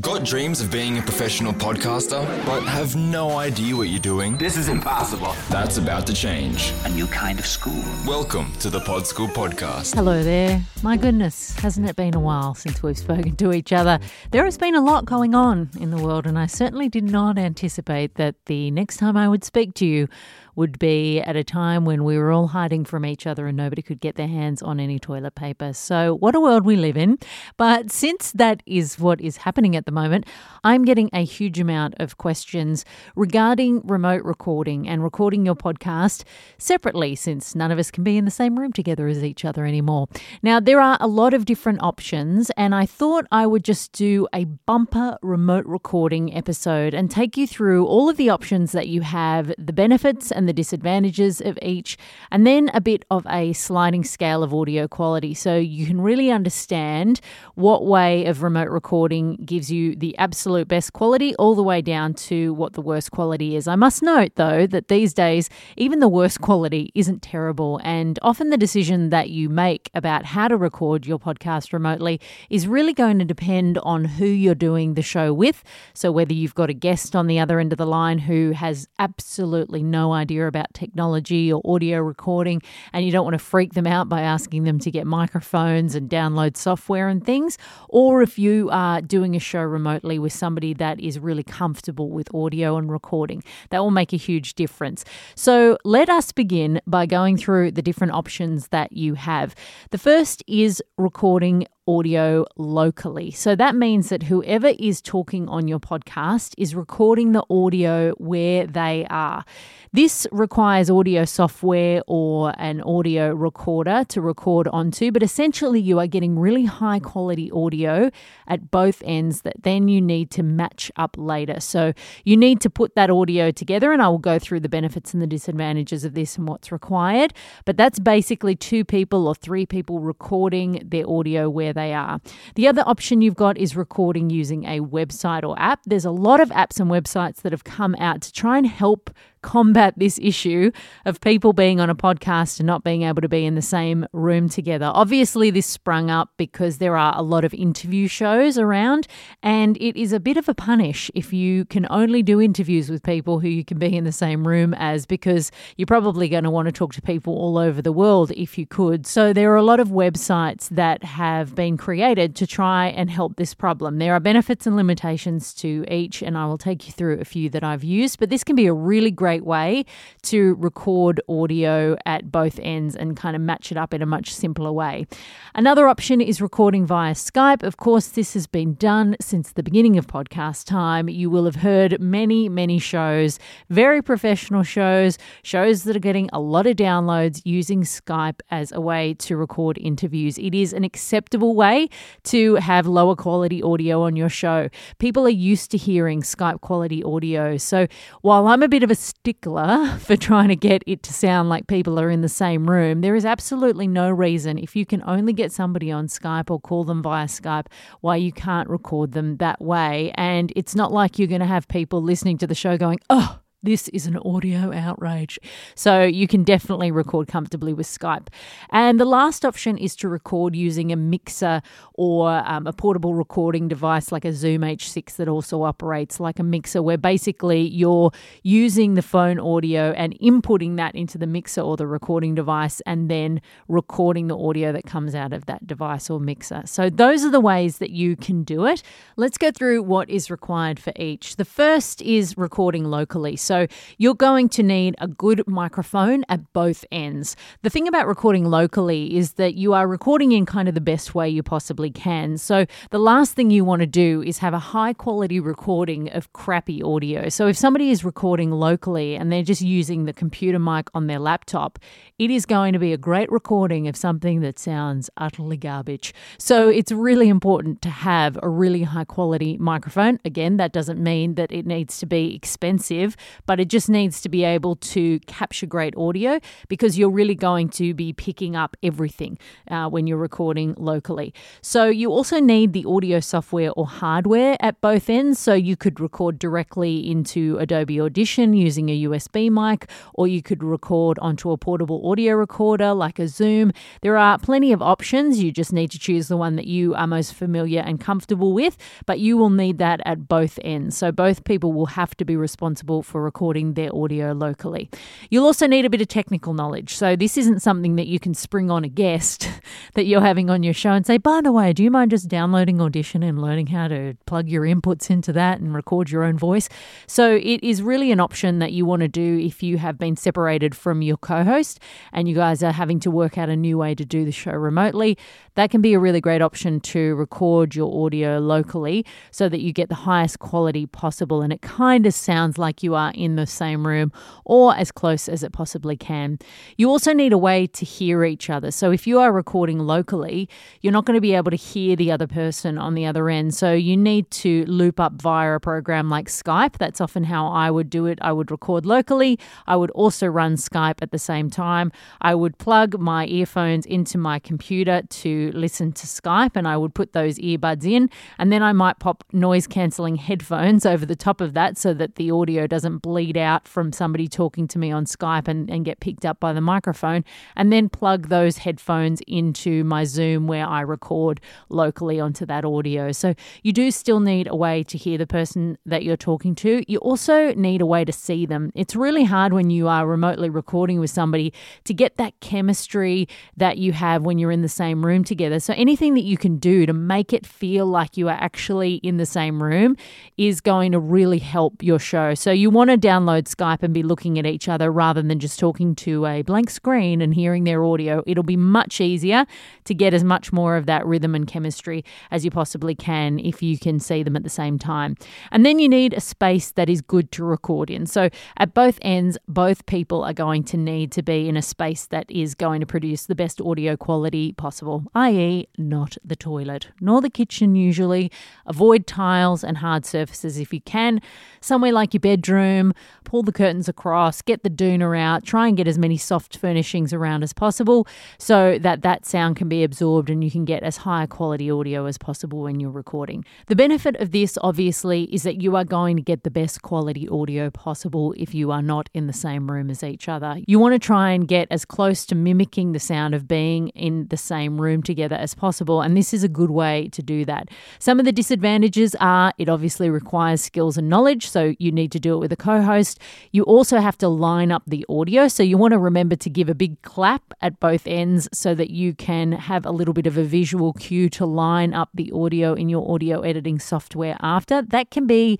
Got dreams of being a professional podcaster, but have no idea what you're doing? This is impossible. That's about to change. A new kind of school. Welcome to the Pod School Podcast. Hello there. My goodness, hasn't it been a while since we've spoken to each other? There has been a lot going on in the world, and I certainly did not anticipate that the next time I would speak to you would be at a time when we were all hiding from each other and nobody could get their hands on any toilet paper. So, what a world we live in. But since that is what is happening at the moment, I'm getting a huge amount of questions regarding remote recording and recording your podcast separately, since none of us can be in the same room together as each other anymore. Now, there are a lot of different options, and I thought I would just do a bumper remote recording episode and take you through all of the options that you have, the benefits and the disadvantages of each, and then a bit of a sliding scale of audio quality so you can really understand what way of remote recording gives you the absolute best quality all the way down to what the worst quality is. I must note, though, that these days, even the worst quality isn't terrible, and often the decision that you make about how to record your podcast remotely is really going to depend on who you're doing the show with. So, whether you've got a guest on the other end of the line who has absolutely no idea idea about technology or audio recording and you don't want to freak them out by asking them to get microphones and download software and things, or if you are doing a show remotely with somebody that is really comfortable with audio and recording, that will make a huge difference. So let us begin by going through the different options that you have. The first is recording audio locally. So that means that whoever is talking on your podcast is recording the audio where they are. This requires audio software or an audio recorder to record onto, but essentially you are getting really high quality audio at both ends that then you need to match up later. So you need to put that audio together, and I will go through the benefits and the disadvantages of this and what's required. But that's basically two people or three people recording their audio where where they are. The other option you've got is recording using a website or app. There's a lot of apps and websites that have come out to try and help combat this issue of people being on a podcast and not being able to be in the same room together. Obviously, this sprung up because there are a lot of interview shows around, and it is a bit of a punish if you can only do interviews with people who you can be in the same room as, because you're probably going to want to talk to people all over the world if you could. So, there are a lot of websites that have been created to try and help this problem. There are benefits and limitations to each, and I will take you through a few that I've used, but this can be a really great great way to record audio at both ends and kind of match it up in a much simpler way. Another option is recording via Skype. Of course, this has been done since the beginning of podcast time. You will have heard many, many shows, very professional shows, shows that are getting a lot of downloads using Skype as a way to record interviews. It is an acceptable way to have lower quality audio on your show. People are used to hearing Skype quality audio. So while I'm a bit of a stickler for trying to get it to sound like people are in the same room. There is absolutely no reason, if you can only get somebody on Skype or call them via Skype, why you can't record them that way. And it's not like you're going to have people listening to the show going, oh, this is an audio outrage. So you can definitely record comfortably with Skype. And the last option is to record using a mixer or um, a portable recording device like a Zoom H6 that also operates like a mixer, where basically you're using the phone audio and inputting that into the mixer or the recording device and then recording the audio that comes out of that device or mixer. So those are the ways that you can do it. Let's go through what is required for each. The first is recording locally. So so you're going to need a good microphone at both ends. The thing about recording locally is that you are recording in kind of the best way you possibly can. So the last thing you want to do is have a high quality recording of crappy audio. So if somebody is recording locally and they're just using the computer mic on their laptop, it is going to be a great recording of something that sounds utterly garbage. So it's really important to have a really high quality microphone. Again, that doesn't mean that it needs to be expensive, but it just needs to be able to capture great audio because you're really going to be picking up everything uh, when you're recording locally. So you also need the audio software or hardware at both ends. So you could record directly into Adobe Audition using a USB mic, or you could record onto a portable audio recorder like a Zoom. There are plenty of options. You just need to choose the one that you are most familiar and comfortable with, but you will need that at both ends. So both people will have to be responsible for recording their audio locally. You'll also need a bit of technical knowledge. So this isn't something that you can spring on a guest that you're having on your show and say, by the way, do you mind just downloading Audition and learning how to plug your inputs into that and record your own voice? So it is really an option that you want to do if you have been separated from your co host and you guys are having to work out a new way to do the show remotely. That can be a really great option to record your audio locally so that you get the highest quality possible and it kind of sounds like you are in the same room or as close as it possibly can. You also need a way to hear each other. So if you are recording locally, you're not going to be able to hear the other person on the other end. So you need to loop up via a program like Skype. That's often how I would do it. I would record locally. I would also run Skype at the same time. I would plug my earphones into my computer to listen to Skype and I would put those earbuds in and then I might pop noise cancelling headphones over the top of that so that the audio doesn't bleed out from somebody talking to me on Skype and, and get picked up by the microphone and then plug those headphones into my Zoom where I record locally onto that audio. So you do still need a way to hear the person that you're talking to. You also need a way to see them. It's really hard when you are remotely recording with somebody to get that chemistry that you have when you're in the same room together. So anything that you can do to make it feel like you are actually in the same room is going to really help your show. So you want to download Skype and be looking at each other rather than just talking to a blank screen and hearing their audio. It'll be much easier to get as much more of that rhythm and chemistry as you possibly can if you can see them at the same time. And then you need a space that is good to record in. So at both ends, both people are going to need to be in a space that is going to produce the best audio quality possible, i.e., not the toilet, nor the kitchen usually. Avoid tiles and hard surfaces if you can. Somewhere like your bedroom, pull the curtains across, get the doona out, try and get as many soft furnishings around as possible so that that sound can be absorbed and you can get as high quality audio as possible when you're recording. The benefit of this, obviously, is that you are going to get the best quality audio possible if you are not in the same room as each other. You want to try and get as close to mimicking the sound of being in the same room together as possible, and this is a good way to do that. Some of the disadvantages are it obviously requires skills and knowledge, so you need to do it with a co host. You also have to line up the audio, so you want to remember to give a big clap at both ends so that you can have a little bit of a visual cue to line up the audio in your audio editing software after. That can be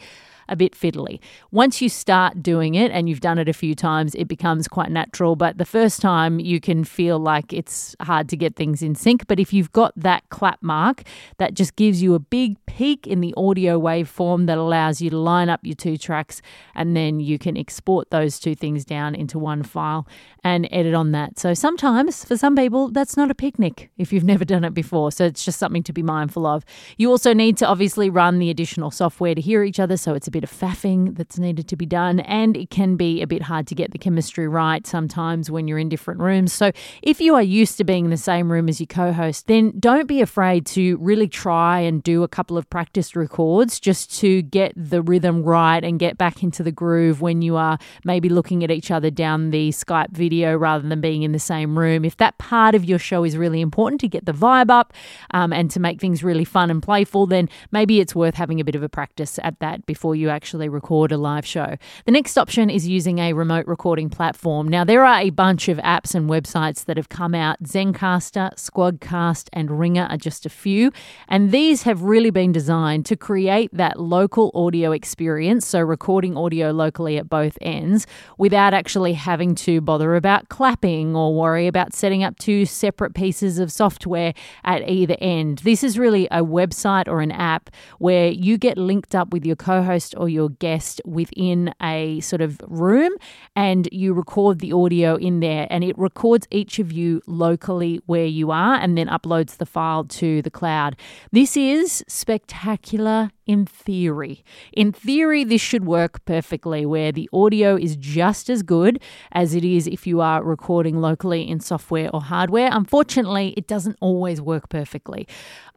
a bit fiddly. Once you start doing it and you've done it a few times, it becomes quite natural. But the first time, you can feel like it's hard to get things in sync. But if you've got that clap mark, that just gives you a big peak in the audio waveform that allows you to line up your two tracks and then you can export those two things down into one file and edit on that. So sometimes for some people, that's not a picnic if you've never done it before. So it's just something to be mindful of. You also need to obviously run the additional software to hear each other. So it's a bit of faffing that's needed to be done. And it can be a bit hard to get the chemistry right sometimes when you're in different rooms. So if you are used to being in the same room as your co host, then don't be afraid to really try and do a couple of practice records just to get the rhythm right and get back into the groove when you are maybe looking at each other down the Skype video rather than being in the same room. If that part of your show is really important to get the vibe up um, and to make things really fun and playful, then maybe it's worth having a bit of a practice at that before you actually record a live show. The next option is using a remote recording platform. Now, there are a bunch of apps and websites that have come out. Zencastr, Squadcast, and Ringr are just a few. And these have really been designed to create that local audio experience, so recording audio locally at both ends, without actually having to bother about clapping or worry about setting up two separate pieces of software at either end. This is really a website or an app where you get linked up with your co host or your guest within a sort of room and you record the audio in there and it records each of you locally where you are and then uploads the file to the cloud. This is spectacular in theory. In theory, this should work perfectly, where the audio is just as good as it is if you are recording locally in software or hardware. Unfortunately, it doesn't always work perfectly.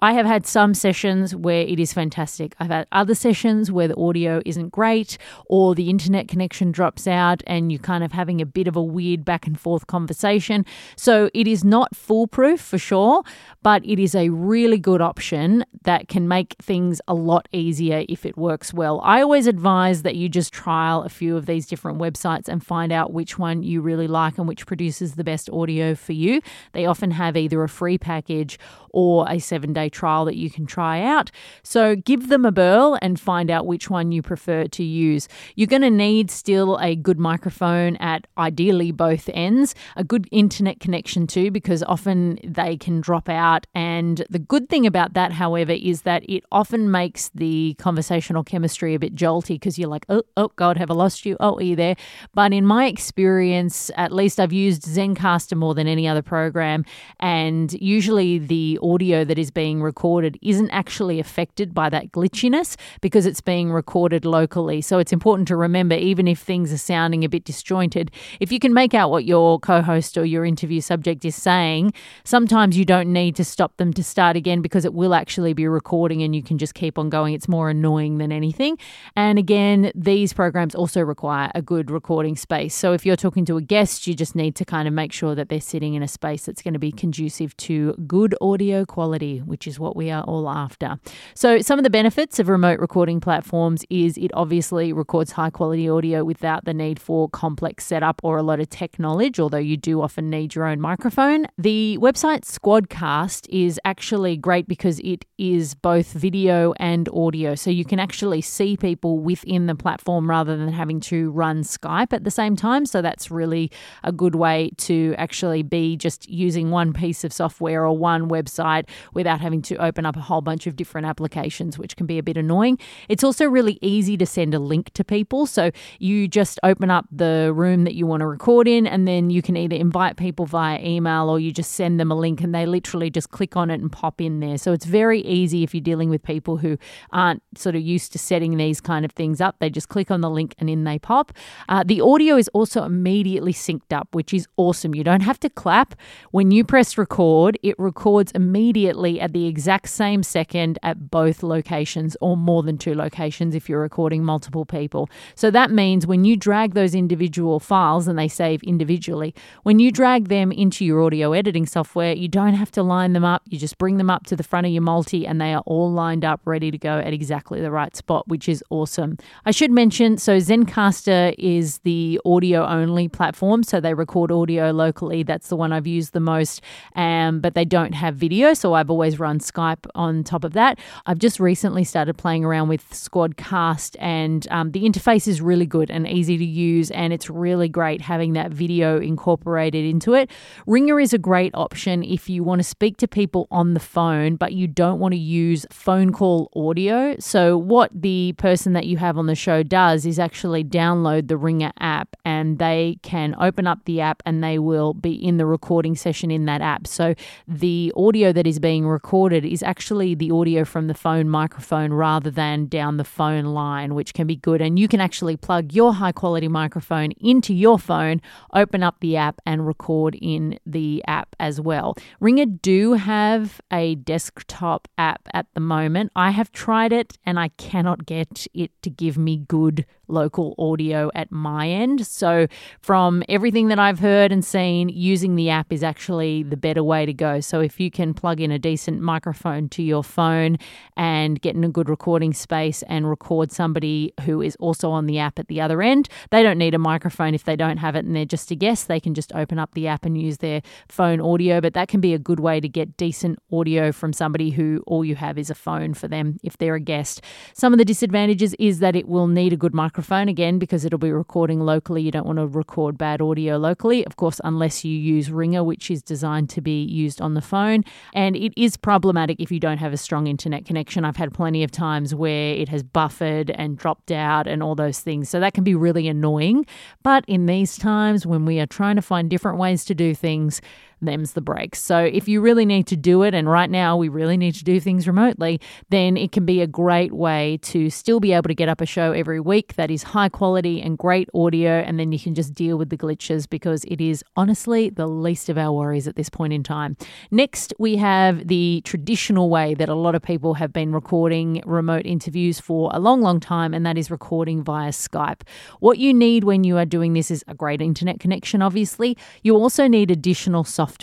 I have had some sessions where it is fantastic. I've had other sessions where the audio isn't great or the internet connection drops out and you're kind of having a bit of a weird back and forth conversation. So it is not foolproof for sure, but it is a really good option that can make things a lot easier if it works well. I always advise that you just trial a few of these different websites and find out which one you really like and which produces the best audio for you. They often have either a free package or a seven day trial that you can try out. So give them a burl and find out which one you prefer to use. You're going to need still a good microphone at ideally both ends, a good internet connection too, because often they can drop out. And the good thing about that, however, is that it often makes the conversational chemistry a bit jolty because you're like, oh, oh, God, have I lost you? Oh, are you there? But in my experience, at least I've used Zencastr more than any other program. And usually the audio that is being recorded isn't actually affected by that glitchiness because it's being recorded locally. So it's important to remember, even if things are sounding a bit disjointed, if you can make out what your co host or your interview subject is saying, sometimes you don't need to stop them to start again because it will actually be recording and you can just keep on going. It's more annoying than anything. And again, these programs also require a good recording space. So if you're talking to a guest, you just need to kind of make sure that they're sitting in a space that's going to be conducive to good audio quality, which is what we are all after. So, some of the benefits of remote recording platforms is it obviously records high quality audio without the need for complex setup or a lot of tech knowledge, although you do often need your own microphone. The website Squadcast is actually great because it is both video and audio. So, you can actually see people within the platform rather than having to run Skype at the same time. So, that's really a good way to actually be just using one piece of software or one website website without having to open up a whole bunch of different applications, which can be a bit annoying. It's also really easy to send a link to people. So you just open up the room that you want to record in, and then you can either invite people via email or you just send them a link and they literally just click on it and pop in there. So it's very easy if you're dealing with people who aren't sort of used to setting these kind of things up. They just click on the link and in they pop. Uh, the audio is also immediately synced up, which is awesome. You don't have to clap. When you press record, it records immediately immediately at the exact same second at both locations or more than two locations if you're recording multiple people. So that means when you drag those individual files and they save individually, when you drag them into your audio editing software, you don't have to line them up. You just bring them up to the front of your multi and they are all lined up ready to go at exactly the right spot, which is awesome. I should mention so Zencastr is the audio only platform, so they record audio locally. That's the one I've used the most, um, but they don't have video so I've always run Skype on top of that. I've just recently started playing around with Squadcast, and um, the interface is really good and easy to use, and it's really great having that video incorporated into it. Ringr is a great option if you want to speak to people on the phone, but you don't want to use phone call audio. So, what the person that you have on the show does is actually download the Ringr app, and they can open up the app and they will be in the recording session in that app. So, the audio that is being recorded is actually the audio from the phone microphone rather than down the phone line, which can be good. And you can actually plug your high quality microphone into your phone, open up the app, and record in the app as well. Ringr do have a desktop app at the moment. I have tried it and I cannot get it to give me good local audio at my end. So, from everything that I've heard and seen, using the app is actually the better way to go. So, if you can plug in a decent microphone to your phone and get in a good recording space and record somebody who is also on the app at the other end, they don't need a microphone if they don't have it and they're just a guest. They can just open up the app and use their phone audio. But that can be a good way to get decent audio from somebody who all you have is a phone for them if they're a guest. Some of the disadvantages is that it will need a good microphone again because it'll be recording locally. You don't want to record bad audio locally, of course, unless you use Ringr, which is designed to be used on the phone. And it is problematic if you don't have a strong internet connection. I've had plenty of times where it has buffered and dropped out and all those things. So that can be really annoying. But in these times when we are trying to find different ways to do things, them's the breaks. So if you really need to do it, and right now we really need to do things remotely, then it can be a great way to still be able to get up a show every week that is high quality and great audio, and then you can just deal with the glitches because it is honestly the least of our worries at this point in time. Next, we have the traditional way that a lot of people have been recording remote interviews for a long, long time, and that is recording via Skype. What you need when you are doing this is a great internet connection, obviously. You also need additional software.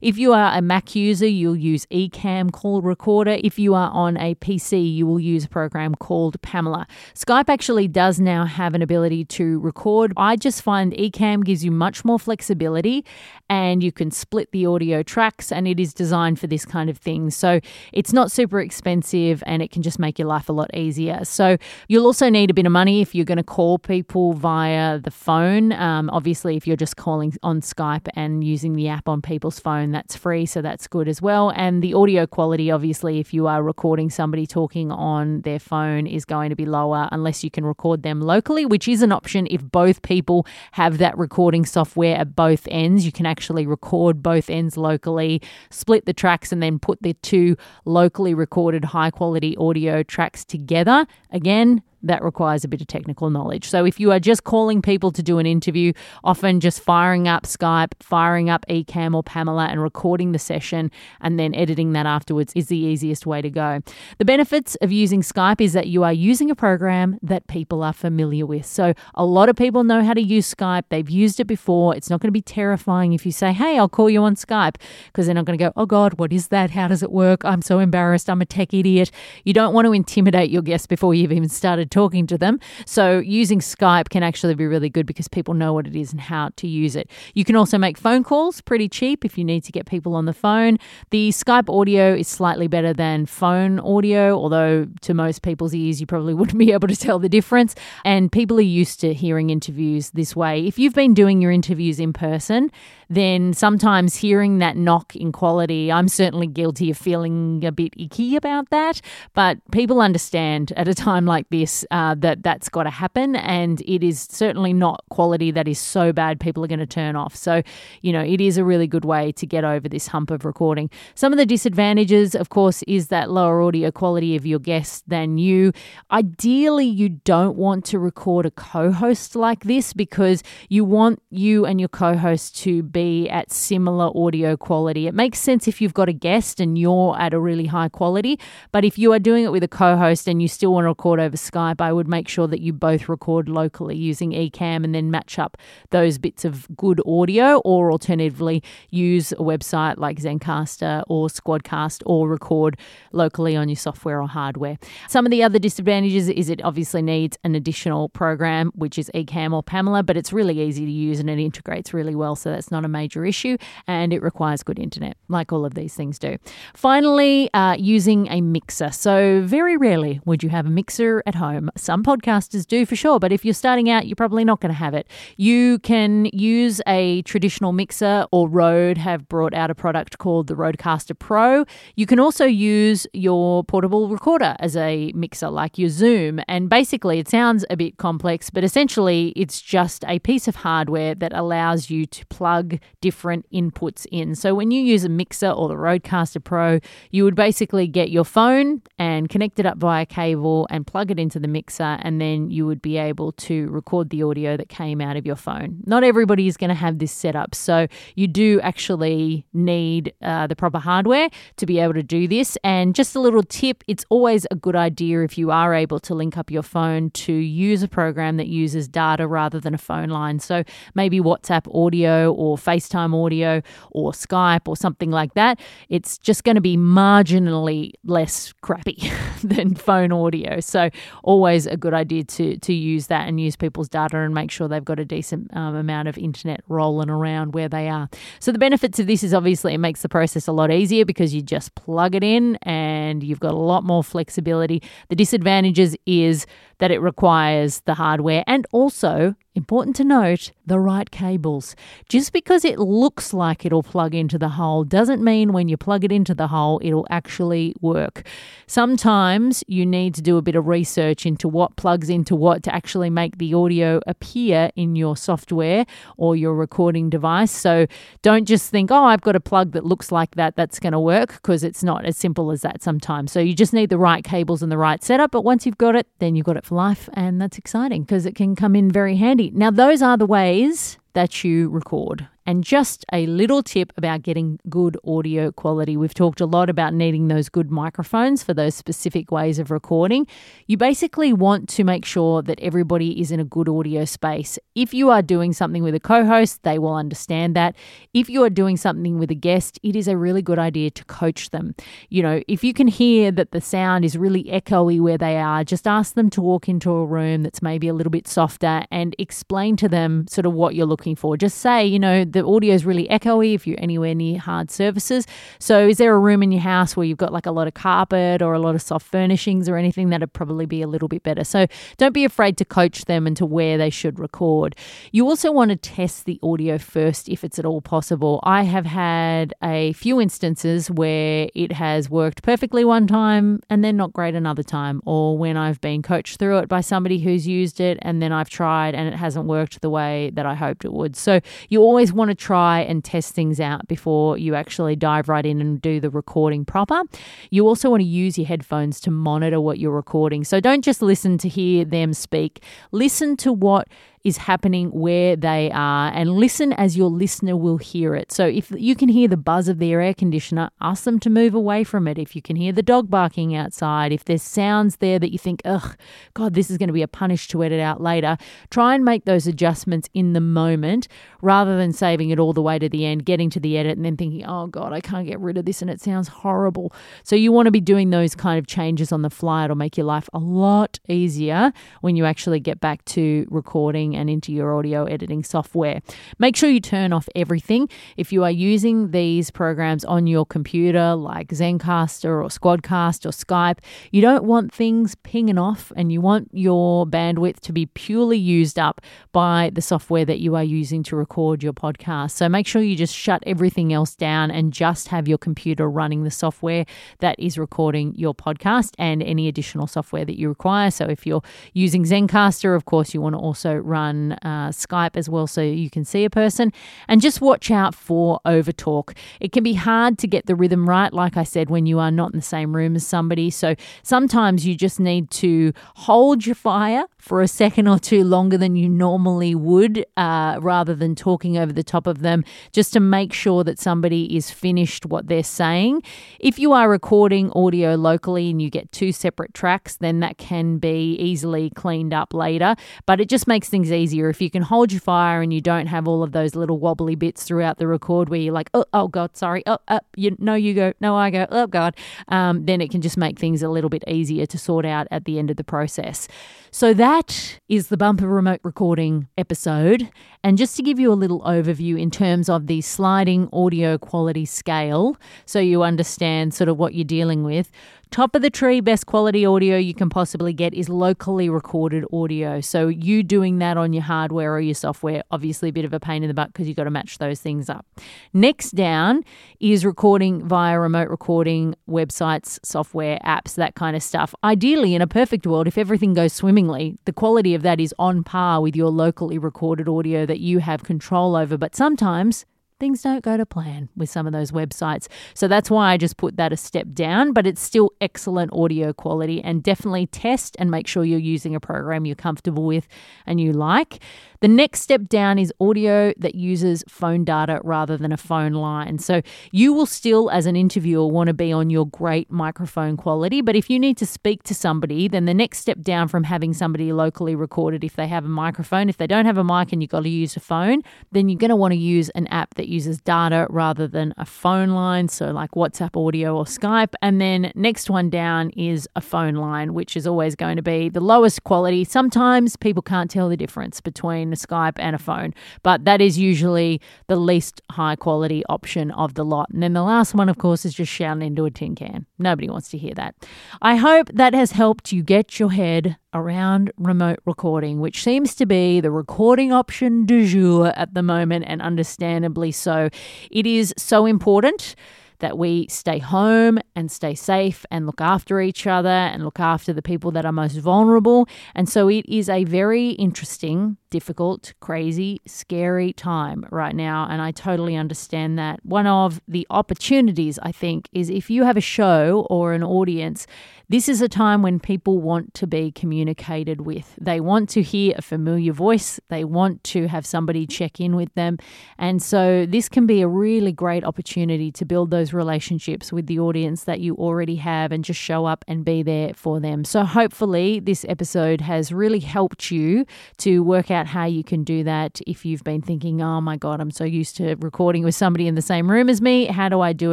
If you are a Mac user, you'll use Ecamm Call Recorder. If you are on a PC, you will use a program called Pamela. Skype actually does now have an ability to record. I just find Ecamm gives you much more flexibility and you can split the audio tracks, and it is designed for this kind of thing. So it's not super expensive and it can just make your life a lot easier. So you'll also need a bit of money if you're going to call people via the phone. Um, obviously, if you're just calling on Skype and using the app on people's phone, that's free. So that's good as well. And the audio quality, obviously, if you are recording somebody talking on their phone, is going to be lower unless you can record them locally, which is an option if both people have that recording software at both ends. You can actually record both ends locally, split the tracks, and then put the two locally recorded high quality audio tracks together. Again, that requires a bit of technical knowledge. So if you are just calling people to do an interview, often just firing up Skype, firing up Ecamm or Pamela and recording the session and then editing that afterwards is the easiest way to go. The benefits of using Skype is that you are using a program that people are familiar with. So a lot of people know how to use Skype. They've used it before. It's not going to be terrifying if you say, "Hey, I'll call you on Skype," because they're not going to go, "Oh god, what is that? How does it work? I'm so embarrassed. I'm a tech idiot." You don't want to intimidate your guests before you've even started talking to them. So using Skype can actually be really good because people know what it is and how to use it. You can also make phone calls pretty cheap if you need to get people on the phone. The Skype audio is slightly better than phone audio, although to most people's ears, you probably wouldn't be able to tell the difference. And people are used to hearing interviews this way. If you've been doing your interviews in person, then sometimes hearing that knock in quality, I'm certainly guilty of feeling a bit icky about that. But people understand at a time like this uh, that that's got to happen. And it is certainly not quality that is so bad people are going to turn off. So, you know, it is a really good way to get over this hump of recording. Some of the disadvantages, of course, is that lower audio quality of your guest than you. Ideally, you don't want to record a co host like this because you want you and your co host to be at similar audio quality. It makes sense if you've got a guest and you're at a really high quality, but if you are doing it with a co host and you still want to record over Skype, I would make sure that you both record locally using Ecamm and then match up those bits of good audio, or alternatively, use a website like Zencastr or Squadcast or record locally on your software or hardware. Some of the other disadvantages is it obviously needs an additional program, which is Ecamm or Pamela, but it's really easy to use and it integrates really well, so that's not a major issue. And it requires good internet, like all of these things do. Finally, uh, using a mixer. So, very rarely would you have a mixer at home. Some podcasters do for sure, but if you're starting out, you're probably not going to have it. You can use a traditional mixer, or Rode have brought out a product called the Rodecaster Pro. You can also use your portable recorder as a mixer, like your Zoom. And basically, it sounds a bit complex, but essentially, it's just a piece of hardware that allows you to plug different inputs in. So when you use a mixer or the Rodecaster Pro, you would basically get your phone and connect it up via cable and plug it into the mixer, and then you would be able to record the audio that came out of your phone. Not everybody is going to have this set up, so you do actually need uh, the proper hardware to be able to do this. And just a little tip it's always a good idea if you are able to link up your phone to use a program that uses data rather than a phone line. So maybe WhatsApp audio or FaceTime audio or Skype or something like that. It's just going to be marginally less crappy than phone audio. So always a good idea to to use that and use people's data and make sure they've got a decent um, amount of internet rolling around where they are. So the benefits of this is obviously it makes the process a lot easier because you just plug it in and you've got a lot more flexibility. The disadvantages is that it requires the hardware and also Important to note the right cables. Just because it looks like it'll plug into the hole doesn't mean when you plug it into the hole it'll actually work. Sometimes you need to do a bit of research into what plugs into what to actually make the audio appear in your software or your recording device. So don't just think, oh, I've got a plug that looks like that, that's going to work, because it's not as simple as that sometimes. So you just need the right cables and the right setup. But once you've got it, then you've got it life. And that's exciting because it can come in very handy. Now, those are the ways that you record. And just a little tip about getting good audio quality. We've talked a lot about needing those good microphones for those specific ways of recording. You basically want to make sure that everybody is in a good audio space. If you are doing something with a co host, they will understand that. If you are doing something with a guest, it is a really good idea to coach them. You know, if you can hear that the sound is really echoey where they are, just ask them to walk into a room that's maybe a little bit softer and explain to them sort of what you're looking for. Just say, you know, audio is really echoey if you're anywhere near hard surfaces. So, is there a room in your house where you've got like a lot of carpet or a lot of soft furnishings or anything that'd probably be a little bit better? So, don't be afraid to coach them into where they should record. You also want to test the audio first if it's at all possible. I have had a few instances where it has worked perfectly one time and then not great another time, or when I've been coached through it by somebody who's used it and then I've tried and it hasn't worked the way that I hoped it would. So, you always want to try try and test things out before you actually dive right in and do the recording proper. You also want to use your headphones to monitor what you're recording. So don't just listen to hear them speak, listen to what is happening where they are and listen as your listener will hear it. So if you can hear the buzz of their air conditioner, ask them to move away from it. If you can hear the dog barking outside, if there's sounds there that you think, ugh, God, this is going to be a punish to edit out later, try and make those adjustments in the moment rather than saving it all the way to the end, getting to the edit and then thinking, oh God, I can't get rid of this and it sounds horrible. So you want to be doing those kind of changes on the fly. It'll make your life a lot easier when you actually get back to recording and into your audio editing software. Make sure you turn off everything. If you are using these programs on your computer, like Zencastr or Squadcast or Skype, you don't want things pinging off and you want your bandwidth to be purely used up by the software that you are using to record your podcast. So make sure you just shut everything else down and just have your computer running the software that is recording your podcast and any additional software that you require. So if you're using Zencastr, of course, you want to also run run uh, Skype as well so you can see a person. And just watch out for overtalk. It can be hard to get the rhythm right, like I said, when you are not in the same room as somebody. So sometimes you just need to hold your fire for a second or two longer than you normally would, uh, rather than talking over the top of them, just to make sure that somebody is finished what they're saying. If you are recording audio locally and you get two separate tracks, then that can be easily cleaned up later. But it just makes things easier if you can hold your fire and you don't have all of those little wobbly bits throughout the record where you're like, oh, oh God, sorry, oh, oh, you, no, you go, no, I go, oh God. Um, then it can just make things a little bit easier to sort out at the end of the process. So that is the bumper remote recording episode. And just to give you a little overview in terms of the sliding audio quality scale, so you understand sort of what you're dealing with, Top of the tree, best quality audio you can possibly get is locally recorded audio. So, you doing that on your hardware or your software, obviously a bit of a pain in the butt because you've got to match those things up. Next down is recording via remote recording websites, software, apps, that kind of stuff. Ideally, in a perfect world, if everything goes swimmingly, the quality of that is on par with your locally recorded audio that you have control over. But sometimes things don't go to plan with some of those websites. So that's why I just put that a step down, but it's still excellent audio quality and definitely test and make sure you're using a program you're comfortable with and you like. The next step down is audio that uses phone data rather than a phone line. So you will still, as an interviewer, want to be on your great microphone quality. But if you need to speak to somebody, then the next step down from having somebody locally recorded, if they have a microphone, if they don't have a mic and you've got to use a phone, then you're going to want to use an app that uses data rather than a phone line. So like WhatsApp audio or Skype. And then next one down is a phone line, which is always going to be the lowest quality. Sometimes people can't tell the difference between a Skype and a phone, but that is usually the least high quality option of the lot. And then the last one, of course, is just shouting into a tin can. Nobody wants to hear that. I hope that has helped you get your head around remote recording, which seems to be the recording option du jour at the moment, and understandably so. It is so important that we stay home and stay safe and look after each other and look after the people that are most vulnerable. And so it is a very interesting, difficult, crazy, scary time right now. And I totally understand that. One of the opportunities, I think, is if you have a show or an audience this is a time when people want to be communicated with. They want to hear a familiar voice, they want to have somebody check in with them. And so, this can be a really great opportunity to build those relationships with the audience that you already have and just show up and be there for them. So, hopefully, this episode has really helped you to work out how you can do that. If you've been thinking, oh my God, I'm so used to recording with somebody in the same room as me, how do I do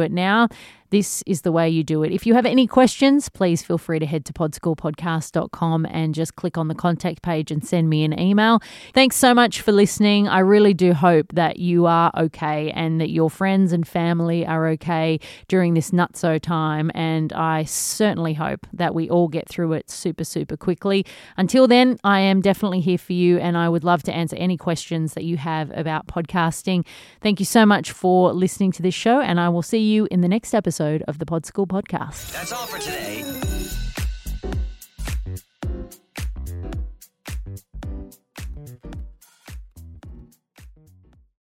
it now? This is the way you do it. If you have any questions, please feel free to head to podschoolpodcast.com and just click on the contact page and send me an email. Thanks so much for listening. I really do hope that you are okay and that your friends and family are okay during this nutso time. And I certainly hope that we all get through it super, super quickly. Until then, I am definitely here for you and I would love to answer any questions that you have about podcasting. Thank you so much for listening to this show, and I will see you in the next episode episode of the Pod School Podcast. That's all for today.